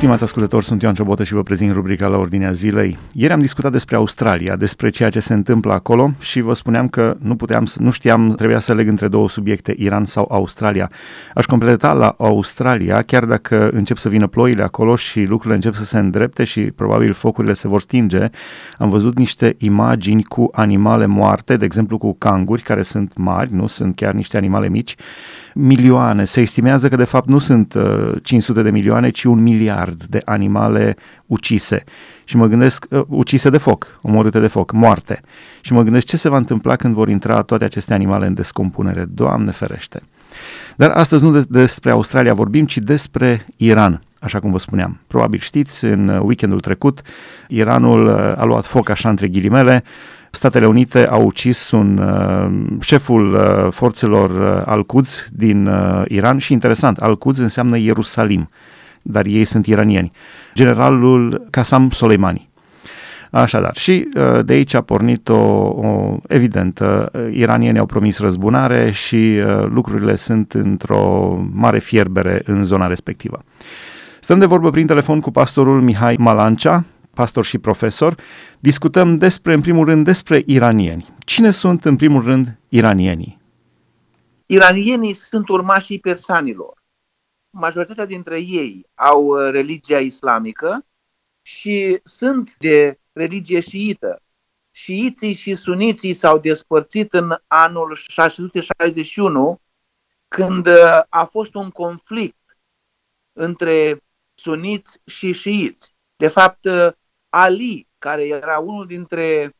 Stimați ascultători, sunt Ioan Ciobotă și vă prezint rubrica la ordinea zilei. Ieri am discutat despre Australia, despre ceea ce se întâmplă acolo și vă spuneam că nu puteam, nu știam, trebuia să leg între două subiecte, Iran sau Australia. Aș completa la Australia, chiar dacă încep să vină ploile acolo și lucrurile încep să se îndrepte și probabil focurile se vor stinge, am văzut niște imagini cu animale moarte, de exemplu cu canguri, care sunt mari, nu sunt chiar niște animale mici, milioane. Se estimează că de fapt nu sunt 500 uh, de milioane, ci un miliard de animale ucise. Și mă gândesc, uh, ucise de foc, omorâte de foc, moarte. Și mă gândesc ce se va întâmpla când vor intra toate aceste animale în descompunere. Doamne ferește! Dar astăzi nu de, despre Australia vorbim, ci despre Iran așa cum vă spuneam. Probabil știți, în weekendul trecut, Iranul uh, a luat foc așa între ghilimele, Statele Unite au ucis un uh, șeful uh, forțelor uh, Al-Quds din uh, Iran și interesant, Al-Quds înseamnă Ierusalim, dar ei sunt iranieni. Generalul Qasem Soleimani. Așadar, și uh, de aici a pornit o, o evident, uh, iranienii au promis răzbunare și uh, lucrurile sunt într-o mare fierbere în zona respectivă. Stăm de vorbă prin telefon cu pastorul Mihai Malancea, pastor și profesor, discutăm despre, în primul rând, despre iranieni. Cine sunt, în primul rând, iranienii? Iranienii sunt urmașii persanilor. Majoritatea dintre ei au uh, religia islamică și sunt de religie șiită. Șiiții și suniții s-au despărțit în anul 661, când uh, a fost un conflict între suniți și șiiți. De fapt, uh, Ali, care era unul dintre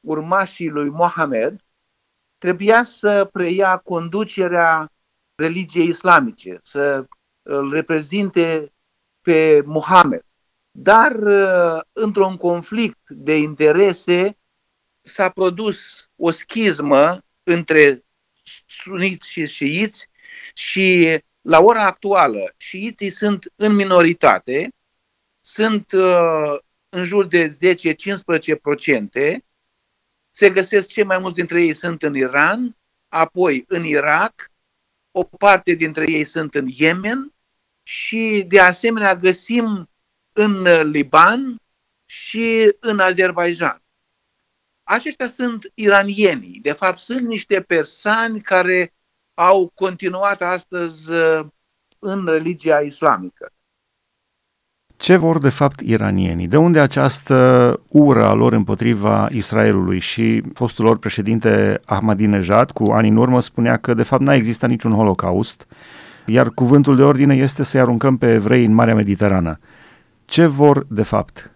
urmașii lui Mohamed, trebuia să preia conducerea religiei islamice, să îl reprezinte pe Mohamed. Dar uh, într-un conflict de interese s-a produs o schismă între suniți și șiiți și la ora actuală șiiții sunt în minoritate, sunt uh, în jur de 10-15%, se găsesc cei mai mulți dintre ei sunt în Iran, apoi în Irak, o parte dintre ei sunt în Yemen și de asemenea găsim în Liban și în Azerbaijan. Aceștia sunt iranienii. De fapt, sunt niște persani care au continuat astăzi uh, în religia islamică. Ce vor de fapt iranienii? De unde această ură a lor împotriva Israelului? Și fostul lor președinte Ahmadinejad, cu ani în urmă, spunea că de fapt n-a existat niciun holocaust, iar cuvântul de ordine este să-i aruncăm pe evrei în Marea Mediterană. Ce vor de fapt?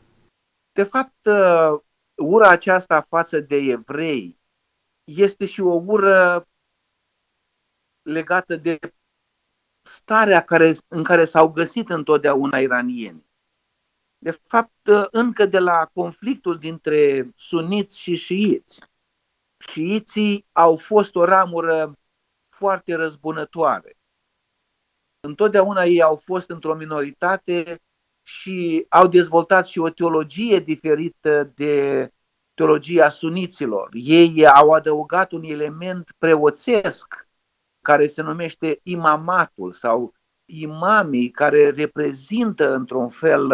De fapt, uh, ura aceasta față de evrei este și o ură legată de starea care, în care s-au găsit întotdeauna iranieni. De fapt, încă de la conflictul dintre suniți și șiiți, șiiții au fost o ramură foarte răzbunătoare. Întotdeauna ei au fost într-o minoritate și au dezvoltat și o teologie diferită de teologia suniților. Ei au adăugat un element preoțesc care se numește imamatul sau imamii care reprezintă într-un fel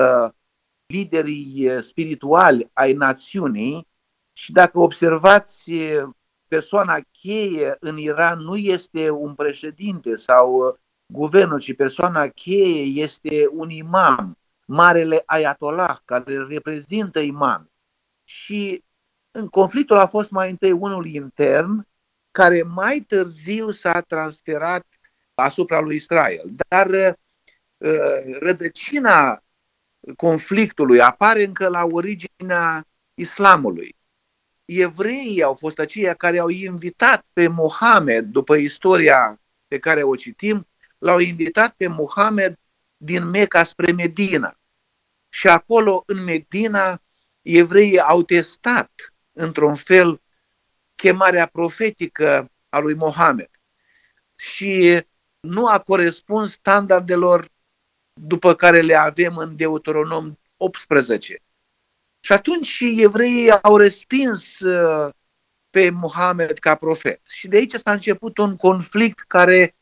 liderii eh, spirituali ai națiunii și dacă observați eh, persoana cheie în Iran nu este un președinte sau eh, guvernul, ci persoana cheie este un imam, marele ayatollah, care reprezintă imam. Și în conflictul a fost mai întâi unul intern, care mai târziu s-a transferat asupra lui Israel. Dar rădăcina conflictului apare încă la originea islamului. Evreii au fost aceia care au invitat pe Mohamed, după istoria pe care o citim, l-au invitat pe Mohamed din Meca spre Medina. Și acolo, în Medina, evreii au testat, într-un fel, chemarea profetică a lui Mohamed. Și nu a corespuns standardelor după care le avem în Deuteronom 18. Și atunci și evreii au respins uh, pe Muhammad ca profet. Și de aici s-a început un conflict care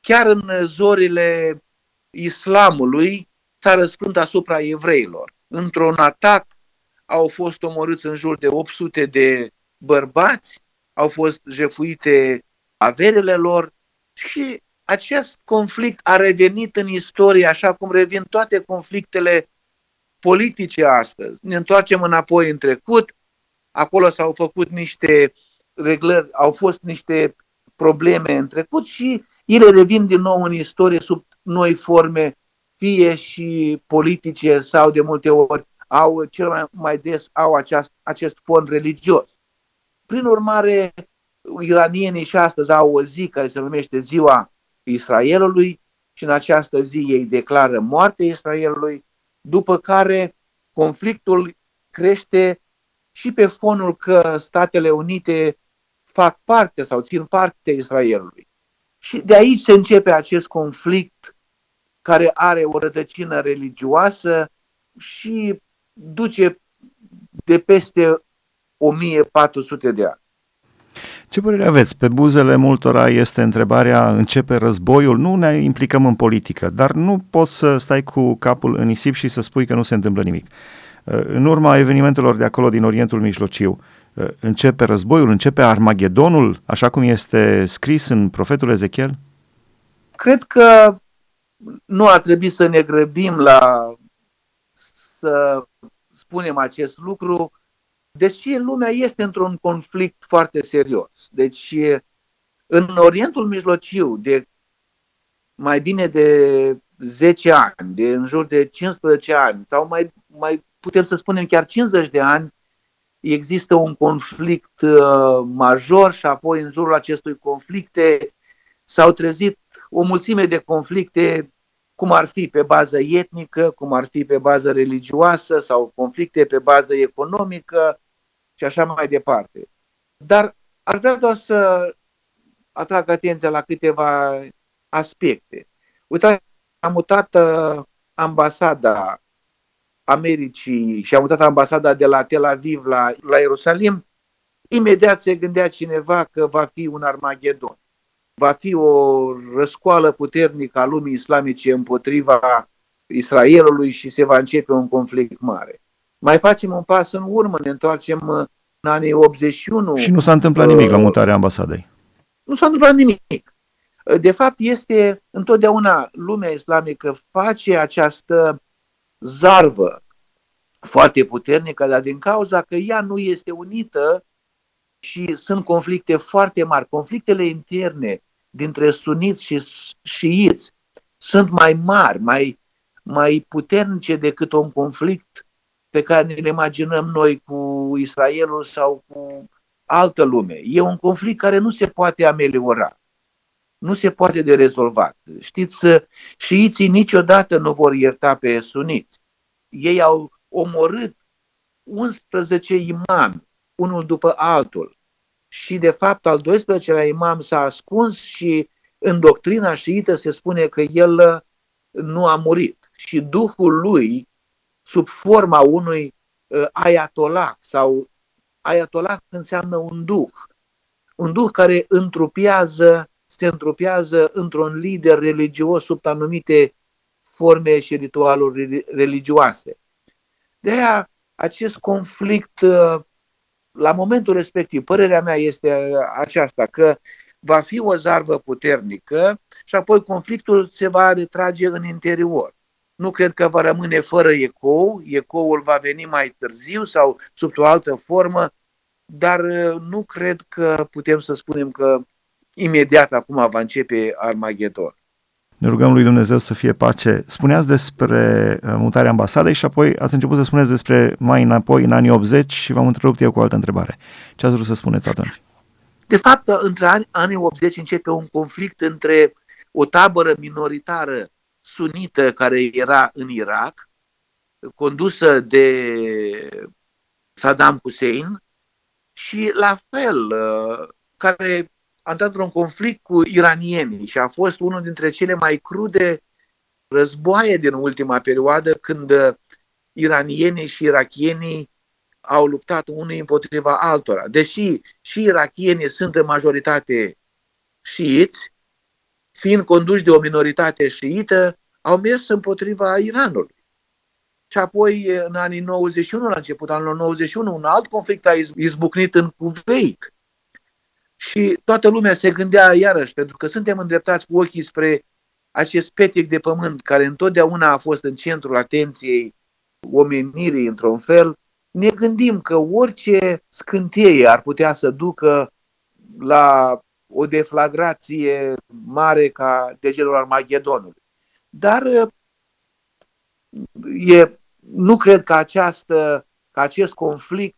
chiar în zorile islamului s-a răspândit asupra evreilor. Într-un atac au fost omorâți în jur de 800 de bărbați, au fost jefuite averile lor și acest conflict a revenit în istorie așa cum revin toate conflictele politice astăzi. Ne întoarcem înapoi în trecut, acolo s-au făcut niște reglări, au fost niște probleme în trecut și ele revin din nou în istorie sub noi forme, fie și politice sau de multe ori au cel mai, mai des au aceast, acest fond religios. Prin urmare, iranienii și astăzi au o zi care se numește Ziua Israelului și în această zi ei declară moartea Israelului, după care conflictul crește și pe fonul că Statele Unite fac parte sau țin parte Israelului. Și de aici se începe acest conflict care are o rădăcină religioasă și duce de peste 1400 de ani. Ce părere aveți? Pe buzele multora este întrebarea, începe războiul? Nu ne implicăm în politică, dar nu poți să stai cu capul în nisip și să spui că nu se întâmplă nimic. În urma evenimentelor de acolo din Orientul Mijlociu, începe războiul, începe Armagedonul, așa cum este scris în profetul Ezechiel? Cred că nu ar trebui să ne grăbim la să spunem acest lucru, deși lumea este într-un conflict foarte serios. Deci, în Orientul Mijlociu, de mai bine de 10 ani, de în jur de 15 ani, sau mai, mai putem să spunem chiar 50 de ani, există un conflict uh, major și apoi în jurul acestui conflicte s-au trezit o mulțime de conflicte cum ar fi pe bază etnică, cum ar fi pe bază religioasă sau conflicte pe bază economică și așa mai departe. Dar aș vrea doar să atrag atenția la câteva aspecte. Uitați, am mutat uh, ambasada Americii și am mutat ambasada de la Tel Aviv la, la Ierusalim, imediat se gândea cineva că va fi un Armagedon va fi o răscoală puternică a lumii islamice împotriva Israelului și se va începe un conflict mare. Mai facem un pas în urmă, ne întoarcem în anii 81. Și nu s-a întâmplat nimic la uh, mutarea ambasadei. Nu s-a întâmplat nimic. De fapt, este întotdeauna lumea islamică face această zarvă foarte puternică, dar din cauza că ea nu este unită și sunt conflicte foarte mari. Conflictele interne dintre suniți și șiiți sunt mai mari, mai, mai puternice decât un conflict pe care ne imaginăm noi cu Israelul sau cu altă lume. E un conflict care nu se poate ameliora. Nu se poate de rezolvat. Știți, șiiții niciodată nu vor ierta pe suniți. Ei au omorât 11 imami unul după altul. Și, de fapt, al 12-lea imam s-a ascuns și în doctrina șiită se spune că el uh, nu a murit. Și duhul lui, sub forma unui uh, ayatollah sau ayatollah înseamnă un duh. Un duh care întrupează, se întrupează într-un lider religios sub anumite forme și ritualuri religioase. De aia, acest conflict uh, la momentul respectiv, părerea mea este uh, aceasta, că va fi o zarvă puternică și apoi conflictul se va retrage în interior. Nu cred că va rămâne fără ecou, ecoul va veni mai târziu sau sub o altă formă, dar uh, nu cred că putem să spunem că imediat acum va începe Armagedon. Ne rugăm lui Dumnezeu să fie pace. Spuneați despre uh, mutarea ambasadei și apoi ați început să spuneți despre mai înapoi, în anii 80 și v-am întrerupt eu cu o altă întrebare. Ce ați vrut să spuneți atunci? De fapt, între anii 80 începe un conflict între o tabără minoritară sunită care era în Irak, condusă de Saddam Hussein, și la fel, uh, care a intrat într-un conflict cu iranienii și a fost unul dintre cele mai crude războaie din ultima perioadă când uh, iranienii și irachienii au luptat unii împotriva altora. Deși și irachienii sunt în majoritate șiiți, fiind conduși de o minoritate șiită, au mers împotriva Iranului. Și apoi, în anii 91, la început anului 91, un alt conflict a izbucnit în Kuwait. Și toată lumea se gândea iarăși, pentru că suntem îndreptați cu ochii spre acest petic de pământ care întotdeauna a fost în centrul atenției omenirii într-un fel, ne gândim că orice scânteie ar putea să ducă la o deflagrație mare ca degelul Armagedonului. Dar e, nu cred că, această, că acest conflict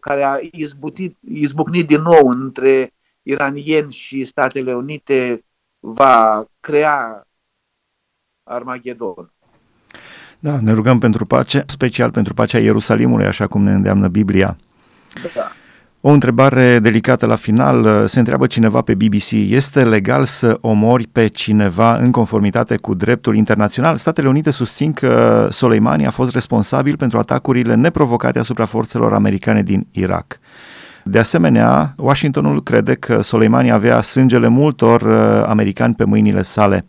care a izbutit, izbucnit din nou între iranieni și Statele Unite va crea Armagedon. Da, ne rugăm pentru pace, special pentru pacea Ierusalimului, așa cum ne îndeamnă Biblia. Da. O întrebare delicată la final. Se întreabă cineva pe BBC, este legal să omori pe cineva în conformitate cu dreptul internațional? Statele Unite susțin că Soleimani a fost responsabil pentru atacurile neprovocate asupra forțelor americane din Irak. De asemenea, Washingtonul crede că Soleimani avea sângele multor uh, americani pe mâinile sale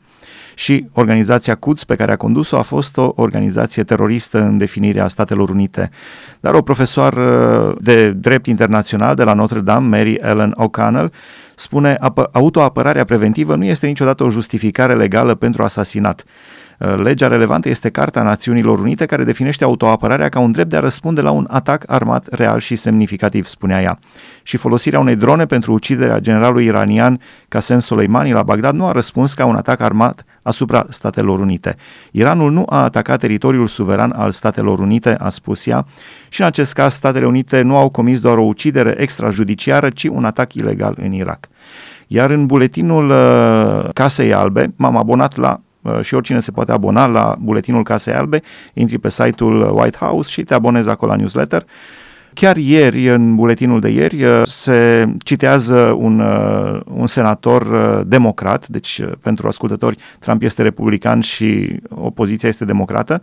și organizația Quds pe care a condus-o a fost o organizație teroristă în definirea Statelor Unite. Dar o profesoară de drept internațional de la Notre Dame, Mary Ellen O'Connell, spune autoapărarea preventivă nu este niciodată o justificare legală pentru asasinat. Uh, legea relevantă este Carta Națiunilor Unite, care definește autoapărarea ca un drept de a răspunde la un atac armat real și semnificativ, spunea ea. Și folosirea unei drone pentru uciderea generalului iranian Qasem Soleimani la Bagdad nu a răspuns ca un atac armat asupra Statelor Unite. Iranul nu a atacat teritoriul suveran al Statelor Unite, a spus ea, și în acest caz Statele Unite nu au comis doar o ucidere extrajudiciară, ci un atac ilegal în Irak. Iar în buletinul uh, Casei Albe m-am abonat la Uh, și oricine se poate abona la buletinul Casei Albe, intri pe site-ul White House și te abonezi acolo la newsletter. Chiar ieri, în buletinul de ieri, uh, se citează un, uh, un senator democrat, deci pentru ascultători Trump este republican și opoziția este democrată,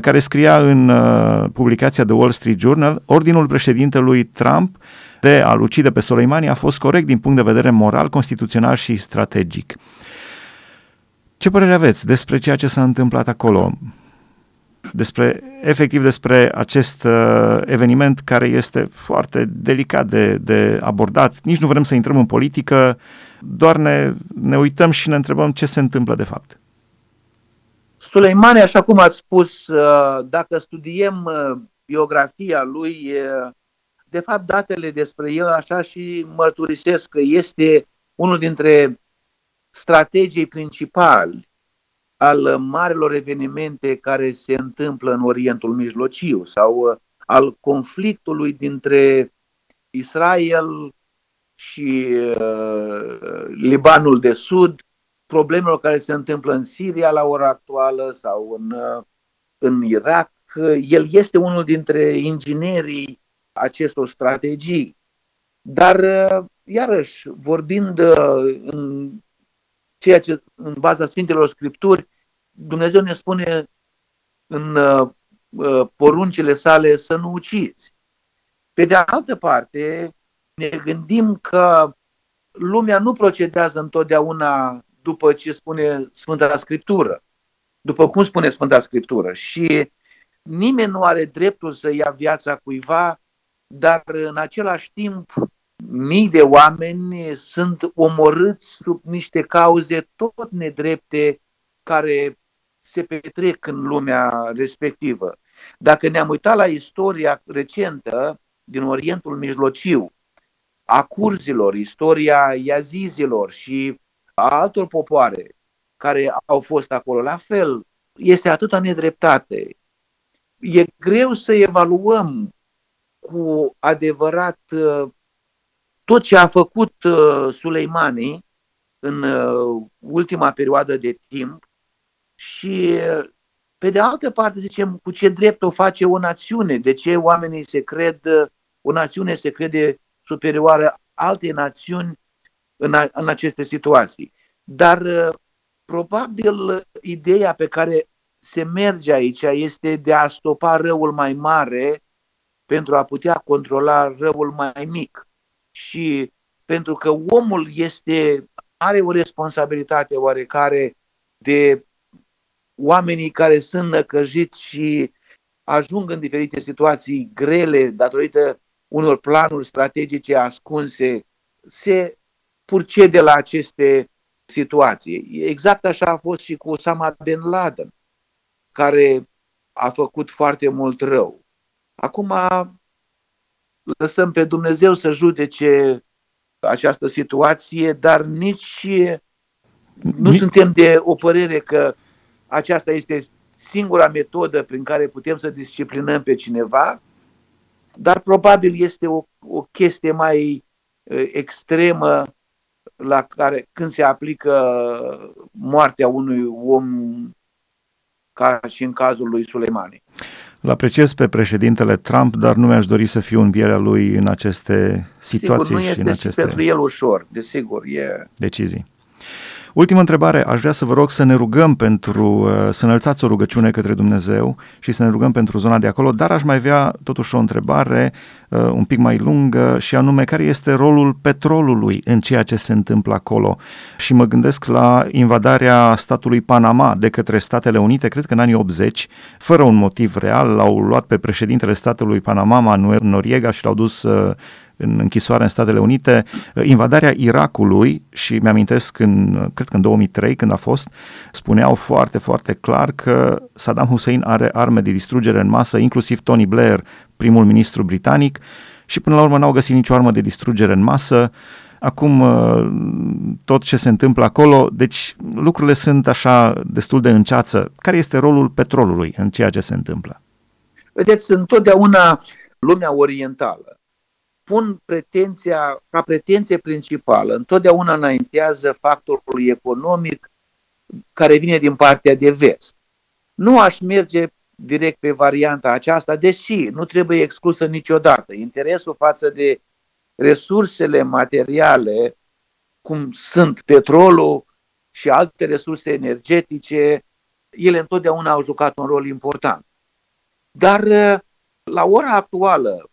care scria în publicația The Wall Street Journal, ordinul președintelui Trump de a-l ucide pe Soleimani a fost corect din punct de vedere moral, constituțional și strategic. Ce părere aveți despre ceea ce s-a întâmplat acolo? Despre, efectiv despre acest uh, eveniment care este foarte delicat de, de abordat. Nici nu vrem să intrăm în politică, doar ne, ne uităm și ne întrebăm ce se întâmplă de fapt. Suleimani, așa cum ați spus, uh, dacă studiem uh, biografia lui, uh, de fapt datele despre el așa și mărturisesc că este unul dintre strategii principali al marilor evenimente care se întâmplă în Orientul Mijlociu sau uh, al conflictului dintre Israel și uh, Libanul de Sud, problemelor care se întâmplă în Siria la ora actuală sau în, uh, în Irak. El este unul dintre inginerii acestor strategii. Dar, uh, iarăși, vorbind uh, în ceea ce în baza Sfintelor Scripturi Dumnezeu ne spune în uh, uh, poruncile sale să nu ucizi. Pe de altă parte, ne gândim că lumea nu procedează întotdeauna după ce spune Sfânta Scriptură, după cum spune Sfânta Scriptură și nimeni nu are dreptul să ia viața cuiva, dar în același timp mii de oameni sunt omorâți sub niște cauze tot nedrepte care se petrec în lumea respectivă. Dacă ne-am uitat la istoria recentă din Orientul Mijlociu, a curzilor, istoria iazizilor și a altor popoare care au fost acolo, la fel, este atâta nedreptate. E greu să evaluăm cu adevărat tot ce a făcut uh, Suleimani în uh, ultima perioadă de timp și pe de altă parte zicem cu ce drept o face o națiune, de ce oamenii se cred, o națiune se crede superioară alte națiuni în, a, în aceste situații. Dar uh, probabil ideea pe care se merge aici este de a stopa răul mai mare pentru a putea controla răul mai mic și pentru că omul este, are o responsabilitate oarecare de oamenii care sunt năcăjiți și ajung în diferite situații grele datorită unor planuri strategice ascunse, se purcede la aceste situații. Exact așa a fost și cu Osama Bin Laden, care a făcut foarte mult rău. Acum lăsăm pe Dumnezeu să judece această situație, dar nici nu suntem de o părere că aceasta este singura metodă prin care putem să disciplinăm pe cineva, dar probabil este o, o chestie mai extremă la care când se aplică moartea unui om ca și în cazul lui Suleimani. Îl apreciez pe președintele Trump, dar nu mi-aș dori să fiu în pielea lui în aceste situații Sigur, nu și este în aceste și pentru el ușor, desigur. E... decizii. Ultima întrebare, aș vrea să vă rog să ne rugăm pentru, uh, să înălțați o rugăciune către Dumnezeu și să ne rugăm pentru zona de acolo, dar aș mai avea totuși o întrebare uh, un pic mai lungă și anume care este rolul petrolului în ceea ce se întâmplă acolo. Și mă gândesc la invadarea statului Panama de către Statele Unite, cred că în anii 80, fără un motiv real, l-au luat pe președintele statului Panama, Manuel Noriega, și l-au dus uh, în închisoare în Statele Unite, invadarea Irakului și mi-amintesc în, cred că în 2003 când a fost, spuneau foarte, foarte clar că Saddam Hussein are arme de distrugere în masă, inclusiv Tony Blair, primul ministru britanic, și până la urmă n-au găsit nicio armă de distrugere în masă. Acum tot ce se întâmplă acolo, deci lucrurile sunt așa destul de înceață. Care este rolul petrolului în ceea ce se întâmplă? Vedeți, întotdeauna lumea orientală pun pretenția, ca pretenție principală, întotdeauna înaintează factorul economic care vine din partea de vest. Nu aș merge direct pe varianta aceasta, deși nu trebuie exclusă niciodată. Interesul față de resursele materiale, cum sunt petrolul și alte resurse energetice, ele întotdeauna au jucat un rol important. Dar la ora actuală,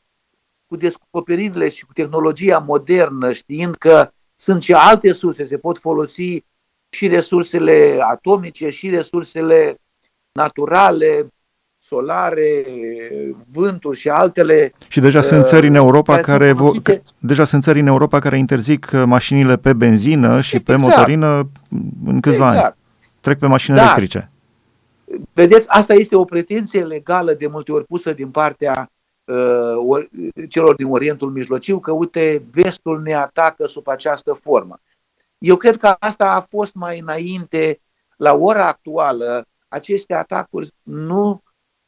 cu descoperirile și cu tehnologia modernă, știind că sunt și alte surse, se pot folosi și resursele atomice, și resursele naturale, solare, vântul și altele. Și deja sunt uh, țări în Europa care, care deja sunt țări în Europa care interzic uh, mașinile pe benzină și exact. pe motorină în câțiva exact. ani. Trec pe mașini da. electrice. Vedeți, asta este o pretenție legală de multe ori pusă din partea Uh, celor din Orientul Mijlociu că, uite, vestul ne atacă sub această formă. Eu cred că asta a fost mai înainte, la ora actuală, aceste atacuri nu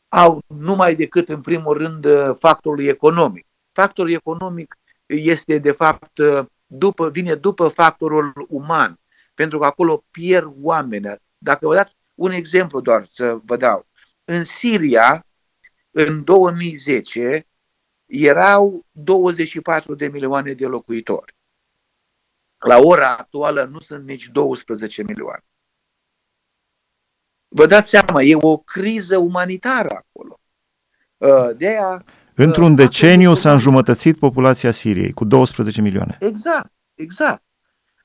au numai decât, în primul rând, factorul economic. Factorul economic este, de fapt, după, vine după factorul uman, pentru că acolo pierd oameni. Dacă vă dați un exemplu doar să vă dau. În Siria, în 2010 erau 24 de milioane de locuitori. La ora actuală nu sunt nici 12 milioane. Vă dați seama, e o criză umanitară acolo. Uh, de aia, Într-un uh, deceniu s-a înjumătățit populația Siriei cu 12 milioane. Exact, exact.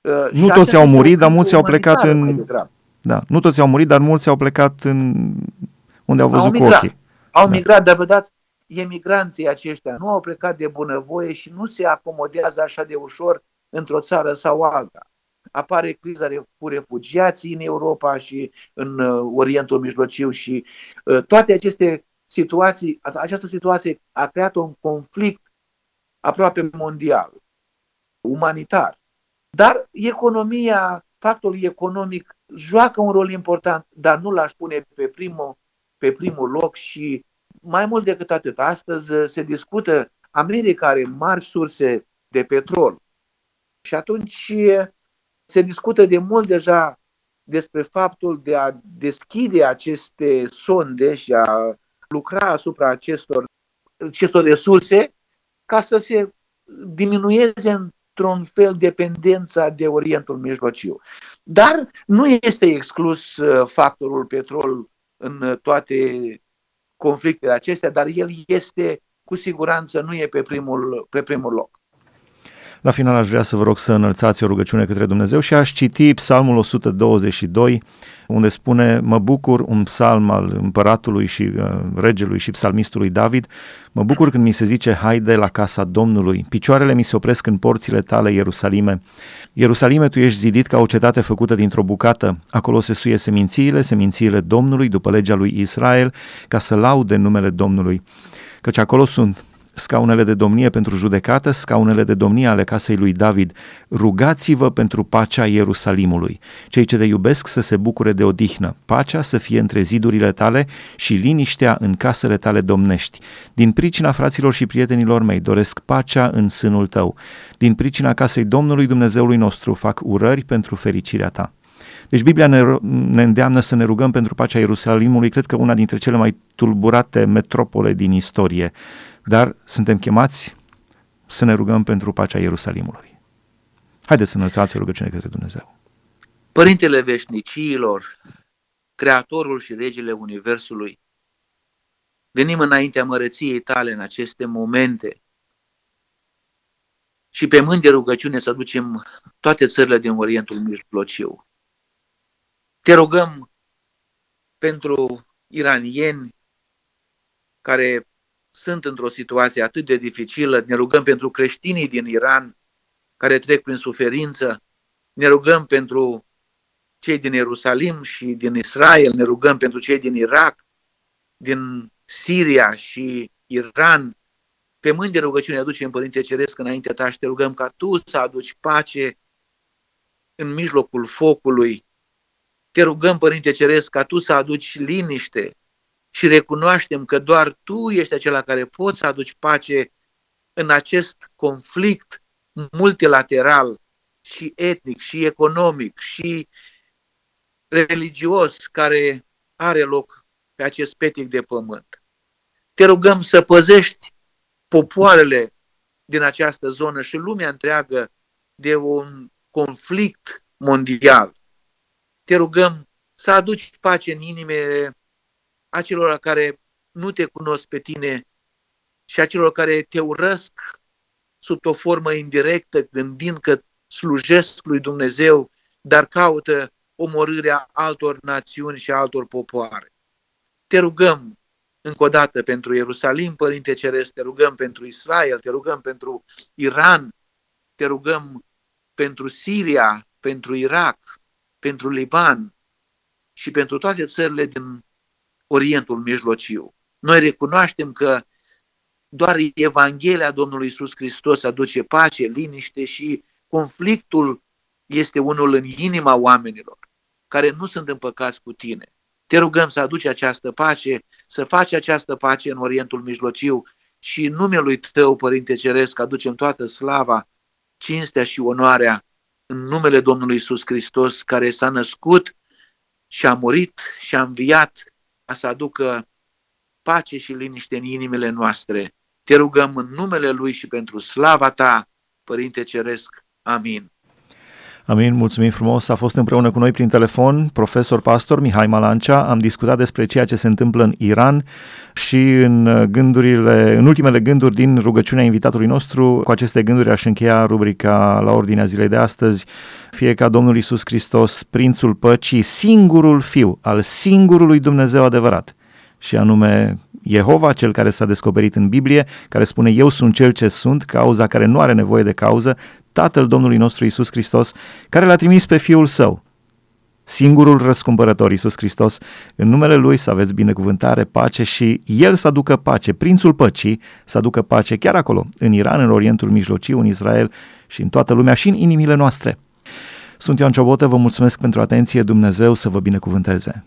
Uh, nu toți au murit, dar mulți au plecat în... Da, nu toți au murit, dar mulți au plecat în unde au văzut au cu ochii. Au da. migrat, dar vedeți, emigranții aceștia nu au plecat de bunăvoie și nu se acomodează așa de ușor într-o țară sau alta. Apare criza cu refugiații în Europa și în uh, Orientul Mijlociu și uh, toate aceste situații, această situație a creat un conflict aproape mondial, umanitar. Dar economia, factorul economic joacă un rol important, dar nu l-aș pune pe primul pe primul loc și mai mult decât atât, astăzi uh, se discută, America are mari surse de petrol și atunci uh, se discută de mult deja despre faptul de a deschide aceste sonde și a lucra asupra acestor, acestor resurse ca să se diminueze într-un fel dependența de Orientul Mijlociu. Dar nu este exclus uh, factorul petrol în toate conflictele acestea, dar el este, cu siguranță, nu e pe primul, pe primul loc. La final aș vrea să vă rog să înălțați o rugăciune către Dumnezeu și aș citi Psalmul 122, unde spune, mă bucur, un psalm al împăratului și uh, regelui și psalmistului David, mă bucur când mi se zice, haide la casa Domnului, picioarele mi se opresc în porțile tale, Ierusalime. Ierusalime, tu ești zidit ca o cetate făcută dintr-o bucată, acolo se suie semințiile, semințiile Domnului, după legea lui Israel, ca să laude numele Domnului. Căci acolo sunt scaunele de domnie pentru judecată, scaunele de domnie ale casei lui David. Rugați-vă pentru pacea Ierusalimului. Cei ce te iubesc să se bucure de odihnă, pacea să fie între zidurile tale și liniștea în casele tale domnești. Din pricina fraților și prietenilor mei doresc pacea în sânul tău. Din pricina casei Domnului Dumnezeului nostru fac urări pentru fericirea ta. Deci Biblia ne, ne îndeamnă să ne rugăm pentru pacea Ierusalimului, cred că una dintre cele mai tulburate metropole din istorie dar suntem chemați să ne rugăm pentru pacea Ierusalimului. Haideți să înălțați o rugăciune către Dumnezeu. Părintele veșnicilor, Creatorul și Regele Universului, venim înaintea mărăției tale în aceste momente și pe mâini de rugăciune să aducem toate țările din Orientul Mijlociu. Te rugăm pentru iranieni care sunt într-o situație atât de dificilă, ne rugăm pentru creștinii din Iran care trec prin suferință, ne rugăm pentru cei din Ierusalim și din Israel, ne rugăm pentru cei din Irak, din Siria și Iran. Pe mâini de rugăciune aducem, Părinte Ceresc, înainte ta și te rugăm ca Tu să aduci pace în mijlocul focului. Te rugăm, Părinte Ceresc, ca Tu să aduci liniște și recunoaștem că doar Tu ești acela care poți să aduci pace în acest conflict multilateral și etnic și economic și religios care are loc pe acest petic de pământ. Te rugăm să păzești popoarele din această zonă și lumea întreagă de un conflict mondial. Te rugăm să aduci pace în inimile acelor care nu te cunosc pe tine și acelor care te urăsc sub o formă indirectă, gândind că slujesc lui Dumnezeu, dar caută omorârea altor națiuni și altor popoare. Te rugăm încă o dată pentru Ierusalim, Părinte Ceresc, te rugăm pentru Israel, te rugăm pentru Iran, te rugăm pentru Siria, pentru Irak, pentru Liban și pentru toate țările din Orientul Mijlociu. Noi recunoaștem că doar Evanghelia Domnului Isus Hristos aduce pace, liniște și conflictul este unul în inima oamenilor care nu sunt împăcați cu tine. Te rugăm să aduci această pace, să faci această pace în Orientul Mijlociu și în numele Tău, Părinte Ceresc, aducem toată slava, cinstea și onoarea în numele Domnului Isus Hristos, care s-a născut și a murit și a înviat să aducă pace și liniște în inimile noastre. Te rugăm în numele Lui și pentru slava Ta, Părinte Ceresc. Amin. Amin, mulțumim frumos. A fost împreună cu noi prin telefon profesor pastor Mihai Malancea. Am discutat despre ceea ce se întâmplă în Iran și în gândurile, în ultimele gânduri din rugăciunea invitatului nostru. Cu aceste gânduri aș încheia rubrica la ordinea zilei de astăzi. Fie ca Domnul Isus Hristos, Prințul Păcii, singurul Fiu al singurului Dumnezeu adevărat, și anume Jehova, cel care s-a descoperit în Biblie, care spune eu sunt cel ce sunt, cauza care nu are nevoie de cauză, Tatăl Domnului nostru Isus Hristos, care l-a trimis pe Fiul Său, singurul răscumpărător Isus Hristos, în numele Lui să aveți binecuvântare, pace și El să aducă pace, Prințul Păcii să aducă pace chiar acolo, în Iran, în Orientul Mijlociu, în Israel și în toată lumea și în inimile noastre. Sunt Ioan Ciobotă, vă mulțumesc pentru atenție, Dumnezeu să vă binecuvânteze!